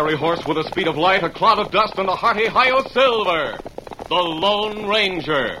Fiery horse with the speed of light, a cloud of dust, and a hearty Hi-Yo Silver. The Lone Ranger.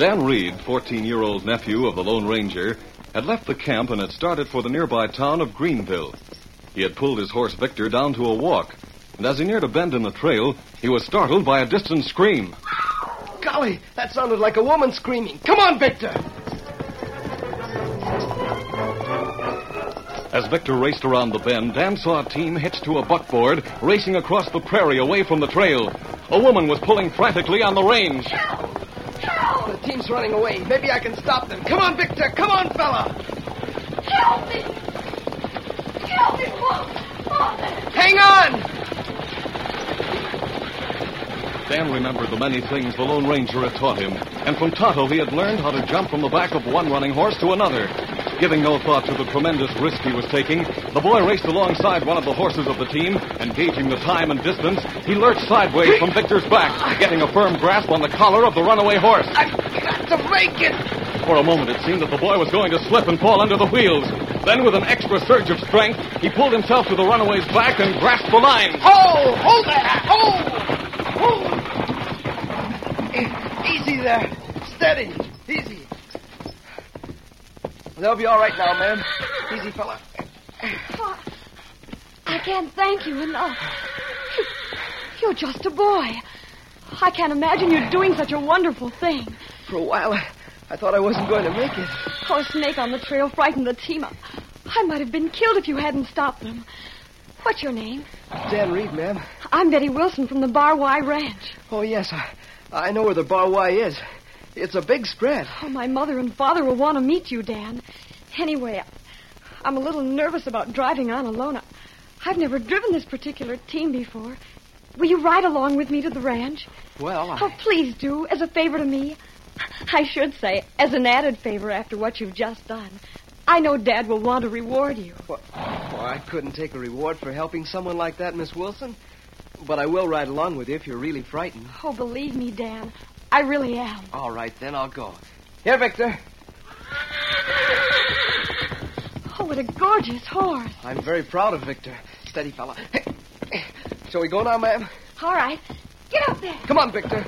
Dan Reed, 14 year old nephew of the Lone Ranger, had left the camp and had started for the nearby town of Greenville. He had pulled his horse Victor down to a walk, and as he neared a bend in the trail, he was startled by a distant scream. Golly, that sounded like a woman screaming. Come on, Victor! As Victor raced around the bend, Dan saw a team hitched to a buckboard racing across the prairie away from the trail. A woman was pulling frantically on the reins. The team's running away. Maybe I can stop them. Come on, Victor! Come on, fella! Help me! Help me, Mom! Mother! Hang on! Dan remembered the many things the Lone Ranger had taught him, and from Tonto he had learned how to jump from the back of one running horse to another. Giving no thought to the tremendous risk he was taking, the boy raced alongside one of the horses of the team, and gauging the time and distance, he lurched sideways from Victor's back, getting a firm grasp on the collar of the runaway horse. I've got to make it! For a moment, it seemed that the boy was going to slip and fall under the wheels. Then, with an extra surge of strength, he pulled himself to the runaway's back and grasped the line. Hold! Hold that! Hold! Hold! Easy there. Steady. They'll be all right now, ma'am. Easy, fella. Oh, I can't thank you enough. You- You're just a boy. I can't imagine you doing such a wonderful thing. For a while, I, I thought I wasn't going to make it. Oh, a snake on the trail frightened the team. Up. I might have been killed if you hadn't stopped them. What's your name? Dan Reed, ma'am. I'm Betty Wilson from the Bar Y Ranch. Oh, yes, I, I know where the Bar Y is. It's a big spread. Oh, my mother and father will want to meet you, Dan. Anyway, I'm a little nervous about driving on alone. I've never driven this particular team before. Will you ride along with me to the ranch? Well, I... Oh, please do, as a favor to me. I should say, as an added favor after what you've just done. I know Dad will want to reward you. Well, I couldn't take a reward for helping someone like that, Miss Wilson. But I will ride along with you if you're really frightened. Oh, believe me, Dan. I really am. All right, then I'll go. Here, Victor. Oh, what a gorgeous horse. I'm very proud of Victor. Steady, fella. Hey. Shall we go now, ma'am? All right. Get up there. Come on, Victor.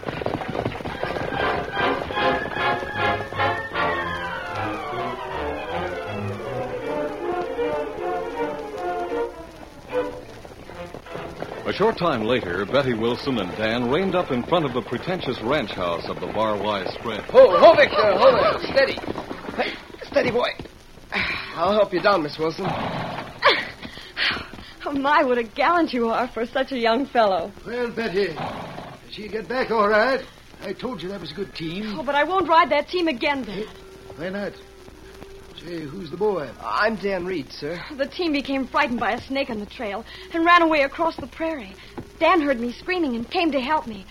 A short time later, Betty Wilson and Dan reined up in front of the pretentious ranch house of the Bar Y spread. Ho, ho, Victor. Hold it. Steady. Hey, steady, boy. I'll help you down, Miss Wilson. Oh, my, what a gallant you are for such a young fellow. Well, Betty, did she get back all right? I told you that was a good team. Oh, but I won't ride that team again, Dan. Why not? Say, who's the boy? I'm Dan Reed, sir. The team became frightened by a snake on the trail and ran away across the prairie. Dan heard me screaming and came to help me.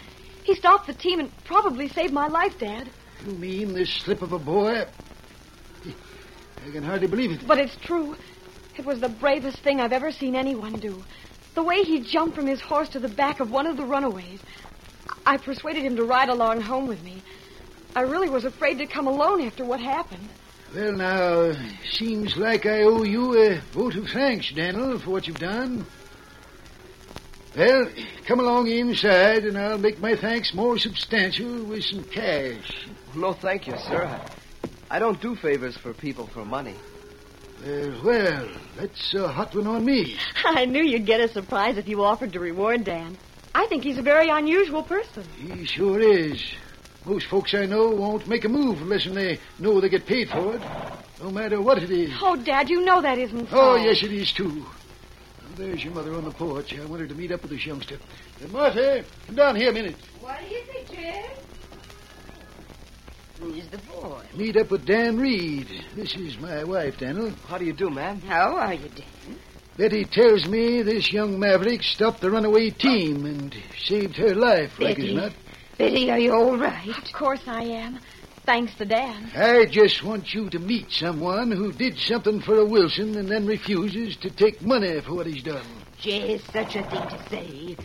He stopped the team and probably saved my life, Dad. You mean this slip of a boy? I can hardly believe it. But it's true. It was the bravest thing I've ever seen anyone do. The way he jumped from his horse to the back of one of the runaways. I persuaded him to ride along home with me. I really was afraid to come alone after what happened. Well, now, seems like I owe you a vote of thanks, Daniel, for what you've done. Well, come along inside, and I'll make my thanks more substantial with some cash. No, thank you, sir. I, I don't do favors for people for money. Uh, well, that's a hot one on me. I knew you'd get a surprise if you offered to reward Dan. I think he's a very unusual person. He sure is. Most folks I know won't make a move unless they know they get paid for it, no matter what it is. Oh, Dad, you know that isn't so. Oh, yes, it is, too. Well, there's your mother on the porch. I wanted to meet up with this youngster. Uh, Martha, come down here a minute. What is it, Jed? Who's the boy? Meet up with Dan Reed. This is my wife, Daniel. How do you do, ma'am? How are you, Dan? Betty tells me this young maverick stopped the runaway team and saved her life, like as Betty. not. Betty, are you all right? Of course I am. Thanks to Dan. I just want you to meet someone who did something for a Wilson and then refuses to take money for what he's done. Just such a thing to say.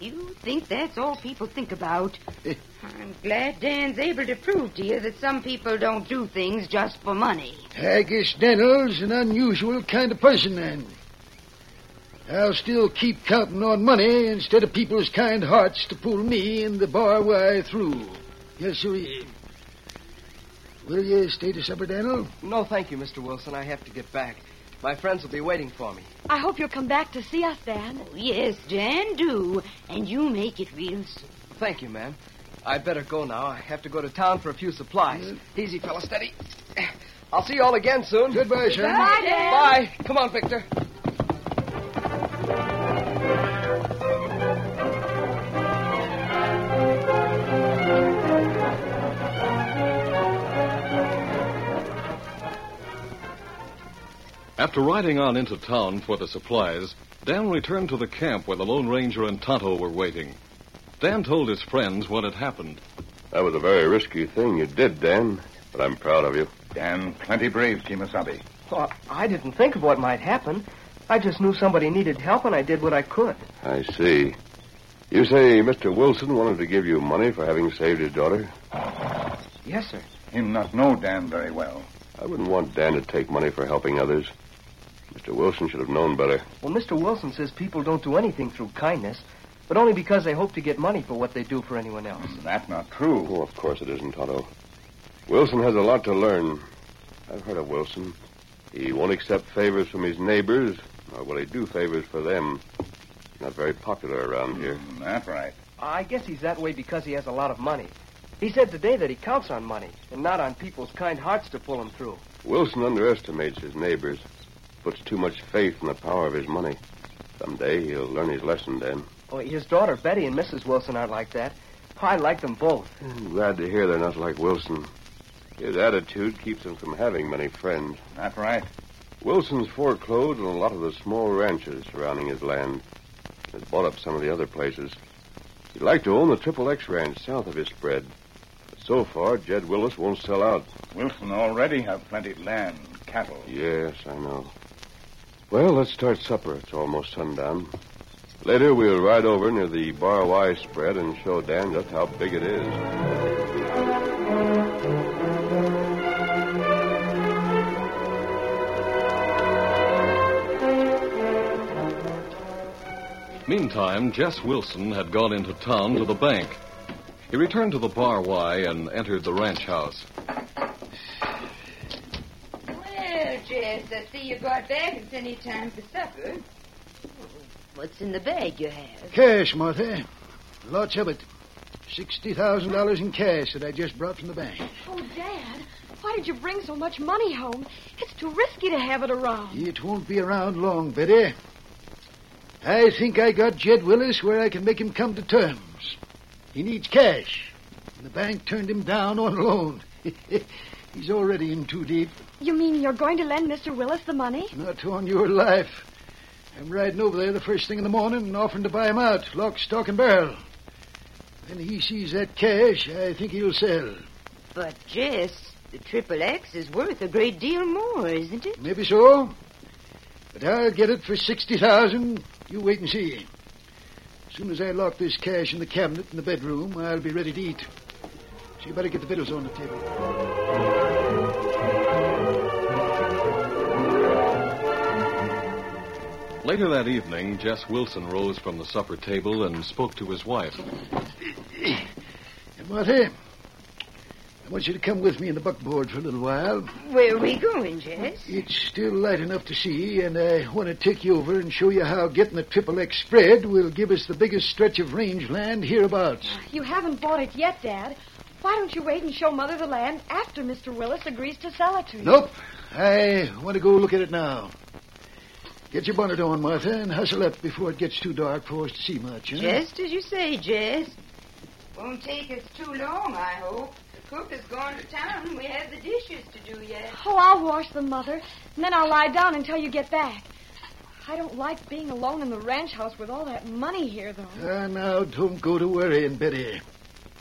You think that's all people think about. Eh. I'm glad Dan's able to prove to you that some people don't do things just for money. I guess Daniel's an unusual kind of person, then. I'll still keep counting on money instead of people's kind hearts to pull me and the bar Y through. Yes, sir. Will you stay to supper, Daniel? No, thank you, Mr. Wilson. I have to get back. My friends will be waiting for me. I hope you'll come back to see us, Dan. Oh, yes, Dan, do. And you make it real soon. Thank you, ma'am. I'd better go now. I have to go to town for a few supplies. Easy, fella, steady. I'll see you all again soon. Goodbye, sir. Bye, Dan. Bye. Come on, Victor. After riding on into town for the supplies, Dan returned to the camp where the Lone Ranger and Tonto were waiting. Dan told his friends what had happened. That was a very risky thing you did, Dan, but I'm proud of you. Dan, plenty brave, Kemosabe. Well, I didn't think of what might happen. I just knew somebody needed help, and I did what I could. I see. You say Mr. Wilson wanted to give you money for having saved his daughter? Yes, sir. Him not know Dan very well. I wouldn't want Dan to take money for helping others. Mr. Wilson should have known better. Well, Mr. Wilson says people don't do anything through kindness, but only because they hope to get money for what they do for anyone else. That not true. Oh, of course it isn't, Tonto. Wilson has a lot to learn. I've heard of Wilson. He won't accept favors from his neighbors, nor will he do favors for them. Not very popular around here. Mm, That right. I guess he's that way because he has a lot of money. He said today that he counts on money and not on people's kind hearts to pull him through. Wilson underestimates his neighbors, puts too much faith in the power of his money. Someday he'll learn his lesson, then. Well, his daughter Betty and Mrs. Wilson aren't like that. I like them both. I'm glad to hear they're not like Wilson. His attitude keeps him from having many friends. That's right. Wilson's foreclosed on a lot of the small ranches surrounding his land. Has bought up some of the other places. He'd like to own the Triple X ranch south of his spread. But so far, Jed Willis won't sell out. Wilson already have plenty of land, and cattle. Yes, I know. Well, let's start supper. It's almost sundown. Later, we'll ride over near the Bar Y spread and show Dan just how big it is. Meantime, Jess Wilson had gone into town to the bank. He returned to the Bar Y and entered the ranch house. Well, Jess, I see you got back. It's any time for supper. What's in the bag you have? Cash, Martha. Lots of it. $60,000 in cash that I just brought from the bank. Oh, Dad, why did you bring so much money home? It's too risky to have it around. It won't be around long, Betty. I think I got Jed Willis where I can make him come to terms. He needs cash. And the bank turned him down on a loan. He's already in too deep. You mean you're going to lend Mr. Willis the money? Not on your life. I'm riding over there the first thing in the morning and offering to buy him out, lock, stock, and barrel. When he sees that cash, I think he'll sell. But, Jess, the Triple X is worth a great deal more, isn't it? Maybe so. But I'll get it for 60000 You wait and see. As soon as I lock this cash in the cabinet in the bedroom, I'll be ready to eat. So you better get the victuals on the table. Later that evening, Jess Wilson rose from the supper table and spoke to his wife. Marty, I want you to come with me in the buckboard for a little while. Where are we going, Jess? It's still light enough to see, and I want to take you over and show you how getting the Triple X spread will give us the biggest stretch of rangeland hereabouts. Ah, you haven't bought it yet, Dad. Why don't you wait and show Mother the land after Mr. Willis agrees to sell it to you? Nope. I want to go look at it now. Get your bonnet on, Martha, and hustle up before it gets too dark for us to see much. Huh? Just as you say, Jess. Won't take us too long, I hope. The cook has gone to town and we have the dishes to do yet. Oh, I'll wash them, Mother, and then I'll lie down until you get back. I don't like being alone in the ranch house with all that money here, though. Ah, now, don't go to worrying, Betty.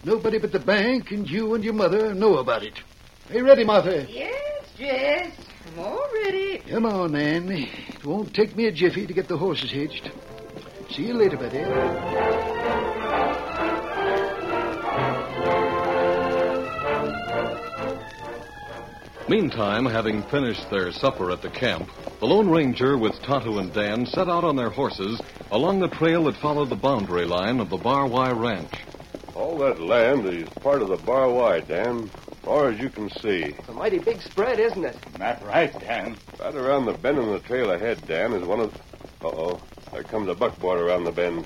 Nobody but the bank and you and your mother know about it. Are you ready, Martha? Yes, Jess. I'm all ready. Come on, then. It won't take me a jiffy to get the horses hitched. See you later, Betty. Meantime, having finished their supper at the camp, the Lone Ranger with Tonto and Dan set out on their horses along the trail that followed the boundary line of the Bar Y Ranch. All that land is part of the Bar Y, Dan, as far as you can see. It's a mighty big spread, isn't it? That right, Dan. Right around the bend in the trail ahead, Dan, is one of. Uh-oh. There comes a buckboard around the bend.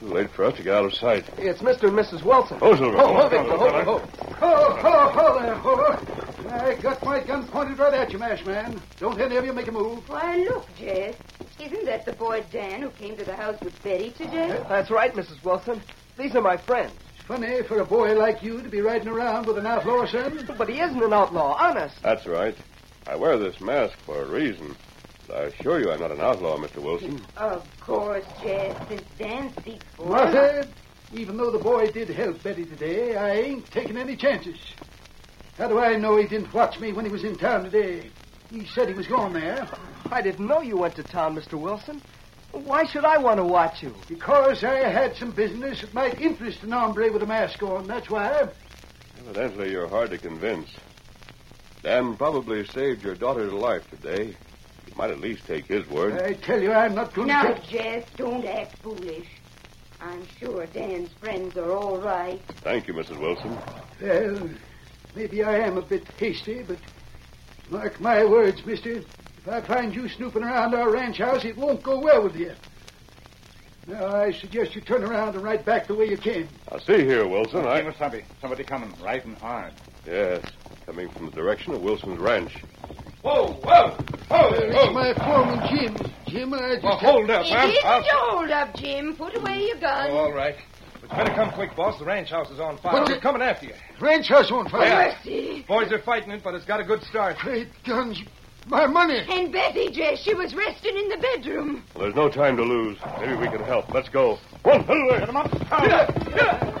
Too late for us to get out of sight. It's Mr. and Mrs. Wilson. Oh, Silver. Oh, oh, oh come ho, on, Victor, come ho, on, ho, come on. Ho, ho, ho there, ho. I got my gun pointed right at you, Mash Man. Don't any of you make a move. Why, look, Jess. Isn't that the boy Dan who came to the house with Betty today? Uh, that's right, Mrs. Wilson. These are my friends. Funny for a boy like you to be riding around with an outlaw, son. But he isn't an outlaw, honest. That's right. I wear this mask for a reason. I assure you I'm not an outlaw, Mr. Wilson. Of course, Jess, since Dan speaks for him. Martha, even though the boy did help Betty today, I ain't taking any chances. How do I know he didn't watch me when he was in town today? He said he was going there. I didn't know you went to town, Mr. Wilson. Why should I want to watch you? Because I had some business that might interest an hombre with a mask on. That's why. Evidently, you're hard to convince. Dan probably saved your daughter's life today. You might at least take his word. I tell you, I'm not going Now, to. take- Jess, don't act foolish. I'm sure Dan's friends are all right. Thank you, Mrs. Wilson. Well, maybe I am a bit hasty, but mark my words, mister. If I find you snooping around our ranch house, it won't go well with you. Now, I suggest you turn around and ride back the way you came. I see here, Wilson. I. Kemosabe, somebody coming, riding hard. Yes, coming from the direction of Wilson's ranch. Whoa, whoa! whoa! It's my foreman, Jim. Jim, I just... Well, hold up, It huh? isn't I'll- hold up, Jim. Put away your gun. Oh, all right. But you better come quick, boss. The ranch house is on fire. What's We're it? coming after you. Ranch house on fire. Mercy. Boys are fighting it, but it's got a good start. Great guns. My money. And Betty, Jess, she was resting in the bedroom. Well, there's no time to lose. Maybe we can help. Let's go. One, away. Get 'em up.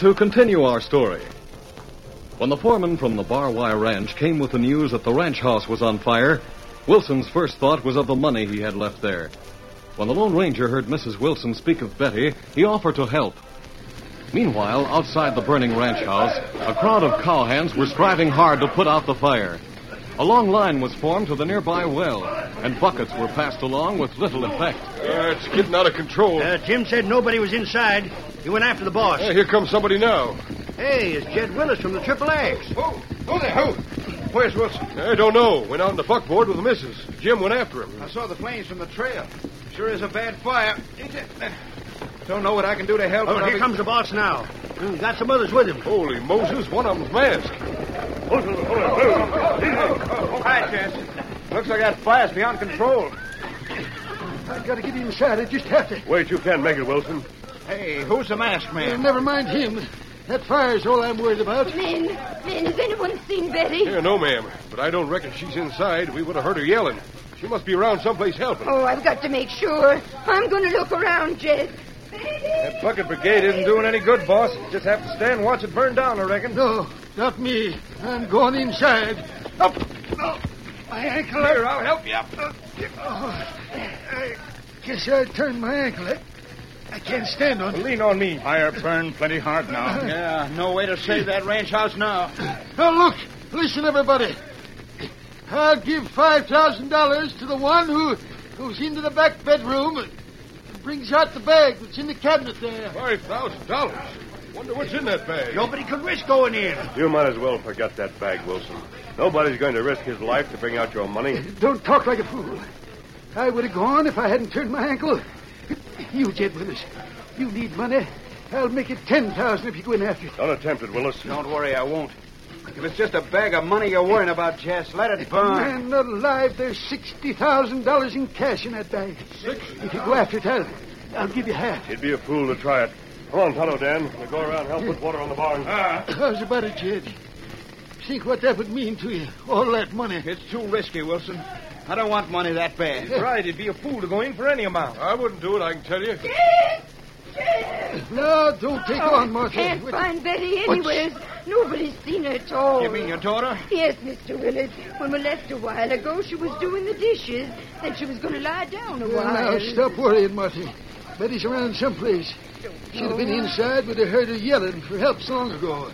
To continue our story. When the foreman from the Bar Y Ranch came with the news that the ranch house was on fire, Wilson's first thought was of the money he had left there. When the Lone Ranger heard Mrs. Wilson speak of Betty, he offered to help. Meanwhile, outside the burning ranch house, a crowd of cowhands were striving hard to put out the fire. A long line was formed to the nearby well, and buckets were passed along with little effect. Uh, it's getting out of control. Uh, Tim said nobody was inside. He went after the boss. Uh, here comes somebody now. Hey, it's Jed Willis from the Triple X. Who? Who there? Who? Where's Wilson? I don't know. Went out in the buckboard with the missus. Jim went after him. I saw the flames from the trail. Sure is a bad fire. Don't know what I can do to help. Oh, but here be- comes the boss now. Hmm, got some others with him. Holy Moses, one of them's masked. Hi, Chance. Looks like that fire's beyond control. I've gotta get inside. I just have to. Wait, you can't make it, Wilson. Hey, who's the masked Uh, man? never mind him. That fire's all I'm worried about. Men, men, has anyone seen Betty? Yeah, no, ma'am. But I don't reckon she's inside. We would have heard her yelling. She must be around someplace helping. Oh, I've got to make sure. I'm going to look around, Jed. That bucket brigade isn't doing any good, boss. Just have to stand and watch it burn down, I reckon. No, not me. I'm going inside. Up. Oh, my ankle. Here, I'll help you up. Oh, I guess I turned my ankle. I, I can't stand on it. Lean on me. Fire burned plenty hard now. Yeah, no way to save that ranch house now. Now look, listen, everybody. I'll give five thousand dollars to the one who goes into the back bedroom and brings out the bag that's in the cabinet there. Five thousand dollars. Wonder what's in that bag. Nobody could risk going in. You might as well forget that bag, Wilson. Nobody's going to risk his life to bring out your money. Don't talk like a fool. I would have gone if I hadn't turned my ankle. You, Jed Willis, you need money. I'll make it ten thousand if you go in after it. Don't attempt it, Willis. Don't worry, I won't. If it's just a bag of money you're worrying about, Jess, let it burn. Man not alive, there's sixty thousand dollars in cash in that bag. If you go after it, I'll, I'll give you half. You'd be a fool to try it. Come on, Tonto, Dan. We'll go around and help put water on the barn. Ah. How's about it, Jed? Think what that would mean to you. All that money. It's too risky, Wilson. I don't want money that bad. He's Right, he'd be a fool to go in for any amount. I wouldn't do it, I can tell you. No, don't take oh, on, Martha. Can't What- find Betty anywhere. Nobody's seen her at all. You mean your daughter? Yes, Mr. Willis. When we left a while ago, she was doing the dishes, and she was going to lie down a Well, while. now, stop worrying, Marty. Betty's around someplace. She'd have been inside, but have heard her yelling for help so long ago.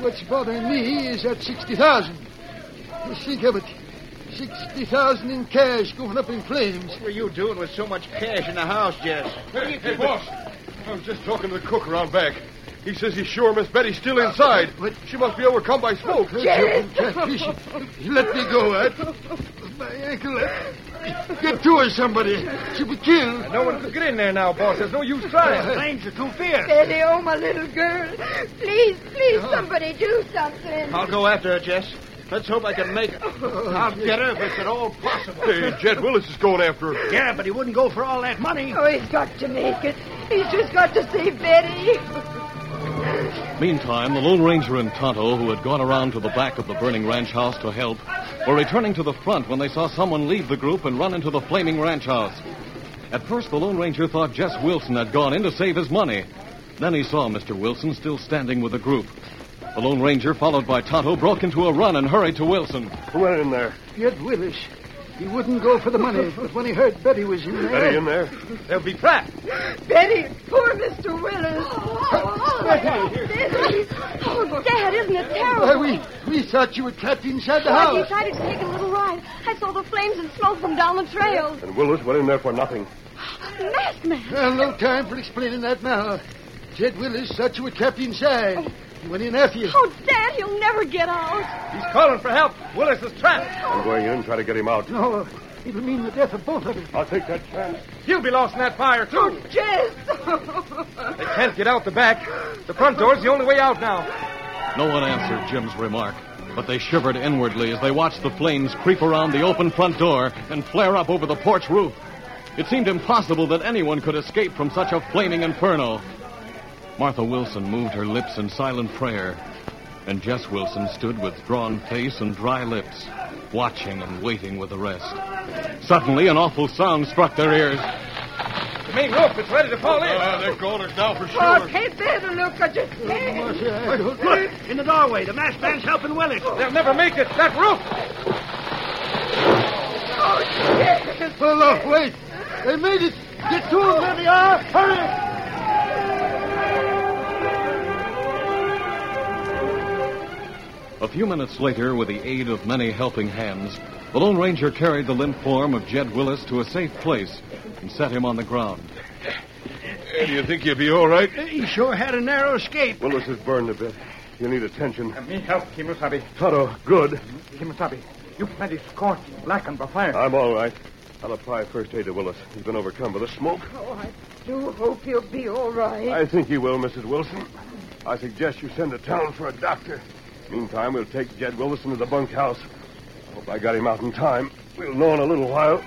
What's bothering me is that 60000 Just think of it. 60000 in cash going up in flames. What were you doing with so much cash in the house, Jess? Hey, hey, boss. I was just talking to the cook around back. He says he's sure Miss Betty's still inside. But- She must be overcome by smoke. Jed! Catfish. Let me go, Ed. My ankle. Eh? Get to her, somebody. She'll be killed. No one could get in there now, boss. There's no use trying. The Flames are too fierce. Betty, oh, my little girl. Please, please, uh-huh. somebody do something. I'll go after her, Jess. Let's hope I can make it. I'll get oh, her if it's at all possible. Hey, Jed Willis is going after her. Yeah, but he wouldn't go for all that money. Oh, he's got to make it. He's just got to save Betty. Meantime, the Lone Ranger and Tonto, who had gone around to the back of the burning ranch house to help, were returning to the front when they saw someone leave the group and run into the flaming ranch house. At first, the Lone Ranger thought Jess Wilson had gone in to save his money. Then he saw Mr. Wilson still standing with the group. The Lone Ranger, followed by Tonto, broke into a run and hurried to Wilson. Who went in there? Jed Willis. He wouldn't go for the money, but when he heard Betty was in there. Betty in there? They'll be trapped. Betty, poor Mr. Willis. Oh, Betty. Oh, Dad, isn't it terrible? Why, we, we thought you were trapped inside the house. I decided to take a little ride. I saw the flames and smoke from down the trail. And Willis went in there for nothing. Masked man. Well, no time for explaining that now. Jed Willis thought you were trapped inside. Oh, He went in after you. Oh, Dad, he'll never get out. He's calling for help. Willis is trapped. I'm going in and try to get him out. No, it'll mean the death of both of us. I'll take that chance. He'll be lost in that fire, too. Oh, Jess. They can't get out the back. The front door's the only way out now. No one answered Jim's remark, but they shivered inwardly as they watched the flames creep around the open front door and flare up over the porch roof. It seemed impossible that anyone could escape from such a flaming inferno. Martha Wilson moved her lips in silent prayer, and Jess Wilson stood with drawn face and dry lips, watching and waiting with the rest. Suddenly, an awful sound struck their ears. The main roof is ready to fall in. Uh, they're going us down for Oh, sure. can't bear to look. I just can't. Look, in the doorway. The masked man's helping Willis. They'll never make it. That roof. Oh, shit. Well, look, wait. They made it. Get to them, there they are. Hurry. A few minutes later, with the aid of many helping hands, the Lone Ranger carried the limp form of Jed Willis to a safe place and set him on the ground. Hey, do you think you'll be all right? He sure had a narrow escape. Willis is burned a bit. He'll need attention. Me help, Kemosabe. Tonto, good. Hmm? Kemosabe, you plenty scorched, blackened by fire. I'm all right. I'll apply first aid to Willis. He's been overcome by the smoke. Oh, I do hope he'll be all right. I think he will, Mrs. Wilson. I suggest you send to town for a doctor. Meantime, we'll take Jed Wilson to the bunkhouse. Hope I got him out in time. We'll know in a little while.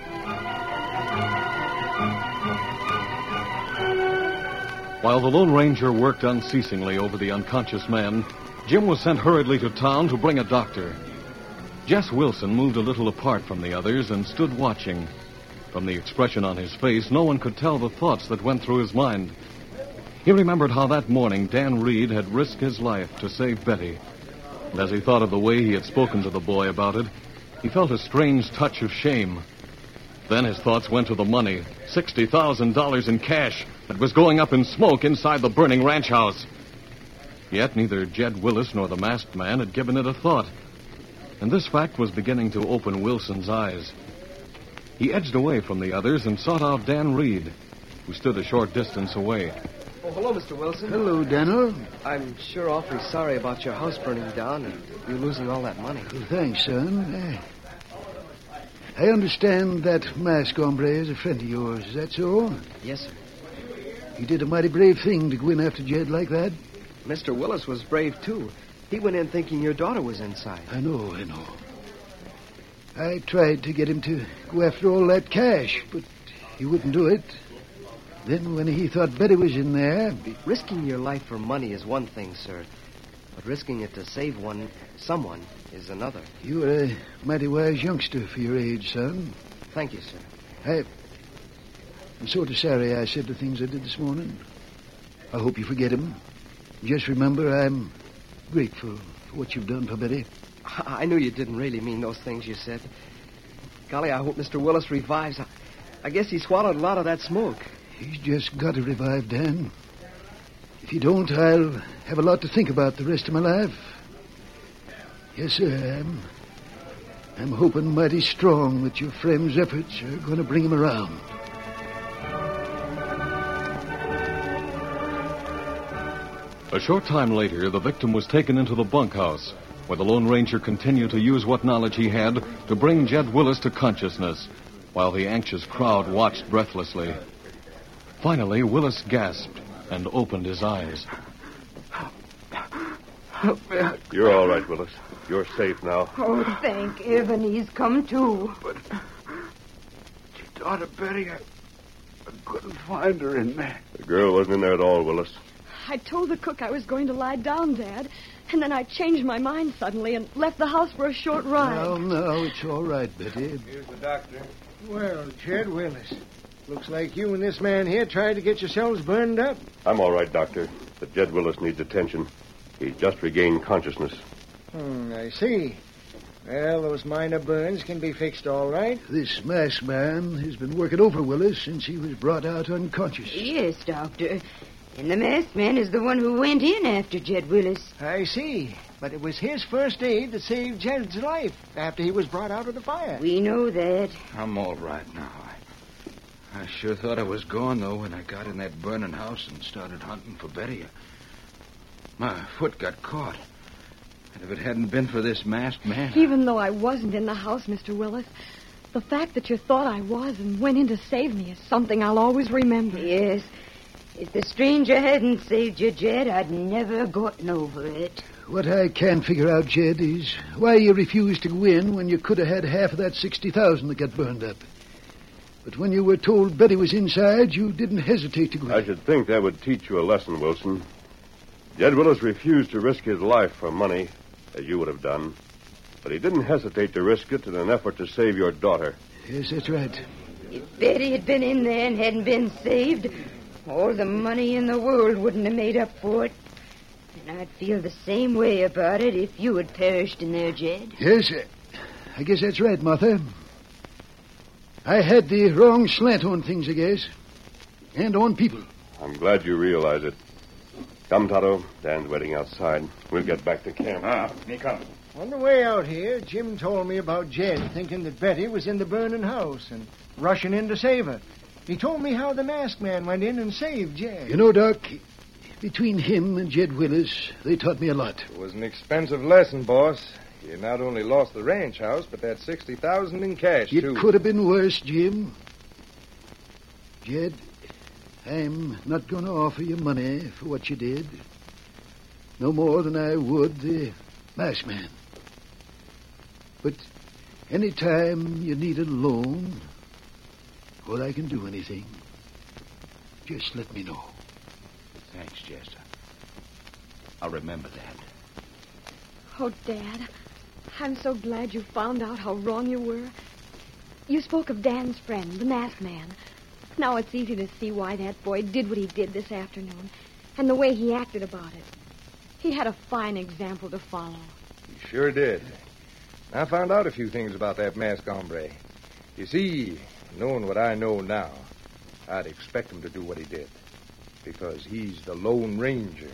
While the Lone Ranger worked unceasingly over the unconscious man, Jim was sent hurriedly to town to bring a doctor. Jess Wilson moved a little apart from the others and stood watching. From the expression on his face, no one could tell the thoughts that went through his mind. He remembered how that morning Dan Reed had risked his life to save Betty. And as he thought of the way he had spoken to the boy about it, he felt a strange touch of shame. Then his thoughts went to the money $60,000 in cash that was going up in smoke inside the burning ranch house. Yet neither Jed Willis nor the masked man had given it a thought. And this fact was beginning to open Wilson's eyes. He edged away from the others and sought out Dan Reed, who stood a short distance away. Oh, hello, Mr. Wilson. Hello, Daniel. I'm sure awfully sorry about your house burning down and you losing all that money. Well, thanks, son. I, I understand that masked hombre is a friend of yours. Is that so? Yes, sir. He did a mighty brave thing to go in after Jed like that. Mr. Willis was brave, too. He went in thinking your daughter was inside. I know, I know. I tried to get him to go after all that cash, but he wouldn't do it. Then, when he thought Betty was in there, Risking your life for money is one thing, sir. But risking it to save one, someone, is another. you were a mighty wise youngster for your age, son. Thank you, sir. I, I'm sort of sorry I said the things I did this morning. I hope you forget 'em. Just remember, I'm grateful for what you've done for Betty. I knew you didn't really mean those things you said. Golly, I hope Mr. Willis revives. I, I guess he swallowed a lot of that smoke. He's just got to revive, Dan. If he don't, I'll have a lot to think about the rest of my life. Yes, sir, I'm, I'm hoping mighty strong that your friend's efforts are going to bring him around. A short time later, the victim was taken into the bunkhouse, where the Lone Ranger continued to use what knowledge he had to bring Jed Willis to consciousness, while the anxious crowd watched breathlessly. Finally, Willis gasped and opened his eyes. Help me. You're all right, Willis. You're safe now. Oh, thank heaven he's come to. But your daughter Betty, I, I couldn't find her in there. The girl wasn't in there at all, Willis. I told the cook I was going to lie down, Dad, and then I changed my mind suddenly and left the house for a short ride. No, no, it's all right, Betty. Here's the doctor. Well, Jed Willis. Looks like you and this man here tried to get yourselves burned up. I'm all right, Doctor. But Jed Willis needs attention. He's just regained consciousness. Hmm, I see. Well, those minor burns can be fixed all right. This masked man has been working over Willis since he was brought out unconscious. Yes, Doctor. And the masked man is the one who went in after Jed Willis. I see. But it was his first aid that saved Jed's life after he was brought out of the fire. We know that. I'm all right now. I, I sure thought I was gone, though, when I got in that burning house and started hunting for Betty. My foot got caught. And if it hadn't been for this masked man. Even though I wasn't in the house, Mr. Willis, the fact that you thought I was and went in to save me is something I'll always remember. Yes. If the stranger hadn't saved you, Jed, I'd never gotten over it. What I can't figure out, Jed, is why you refused to go in when you could have had half of that 60000 that got burned up. But when you were told Betty was inside, you didn't hesitate to go in. I should think that would teach you a lesson, Wilson. Jed Willis refused to risk his life for money, as you would have done. But he didn't hesitate to risk it in an effort to save your daughter. Yes, that's right. If Betty had been in there and hadn't been saved, all the money in the world wouldn't have made up for it. And I'd feel the same way about it if you had perished in there, Jed. Yes, uh, I guess that's right, Martha. I had the wrong slant on things, I guess. And on people. I'm glad you realize it. Come, Tonto. Dan's waiting outside. We'll get back to camp. Ah, me come. On the way out here, Jim told me about Jed thinking that Betty was in the burning house and rushing in to save her. He told me how the masked man went in and saved Jed. You know, Doc, between him and Jed Willis, they taught me a lot. It was an expensive lesson, boss. You not only lost the ranch house, but that 60000 in cash, It too. could have been worse, Jim. Jed, I'm not going to offer you money for what you did. No more than I would the masked man. But any time you need a loan, or I can do anything, just let me know. Thanks, Chester. I'll remember that. Oh, Dad, I'm so glad you found out how wrong you were. You spoke of Dan's friend, the masked man. Now it's easy to see why that boy did what he did this afternoon, and the way he acted about it. He had a fine example to follow. He sure did. I found out a few things about that masked hombre. You see, knowing what I know now, I'd expect him to do what he did. Because he's the Lone Ranger.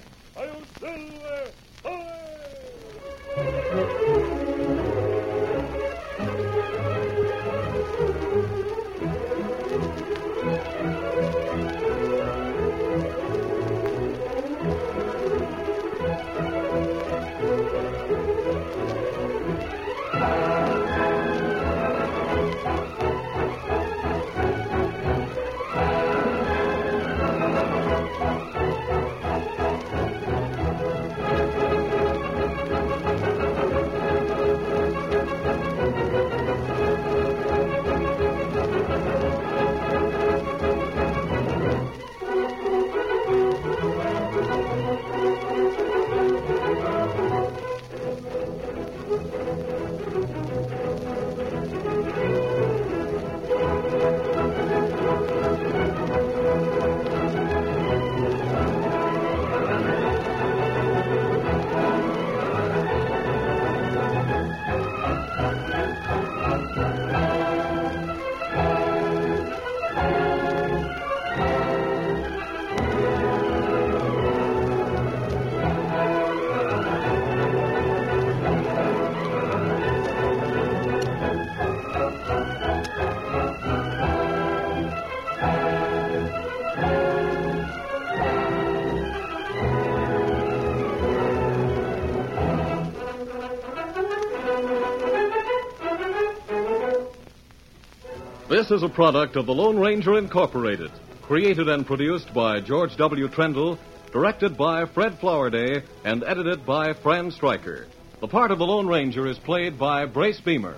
This is a product of the Lone Ranger Incorporated, created and produced by George W. Trendle, directed by Fred Flowerday, and edited by Fran Striker. The part of the Lone Ranger is played by Brace Beemer.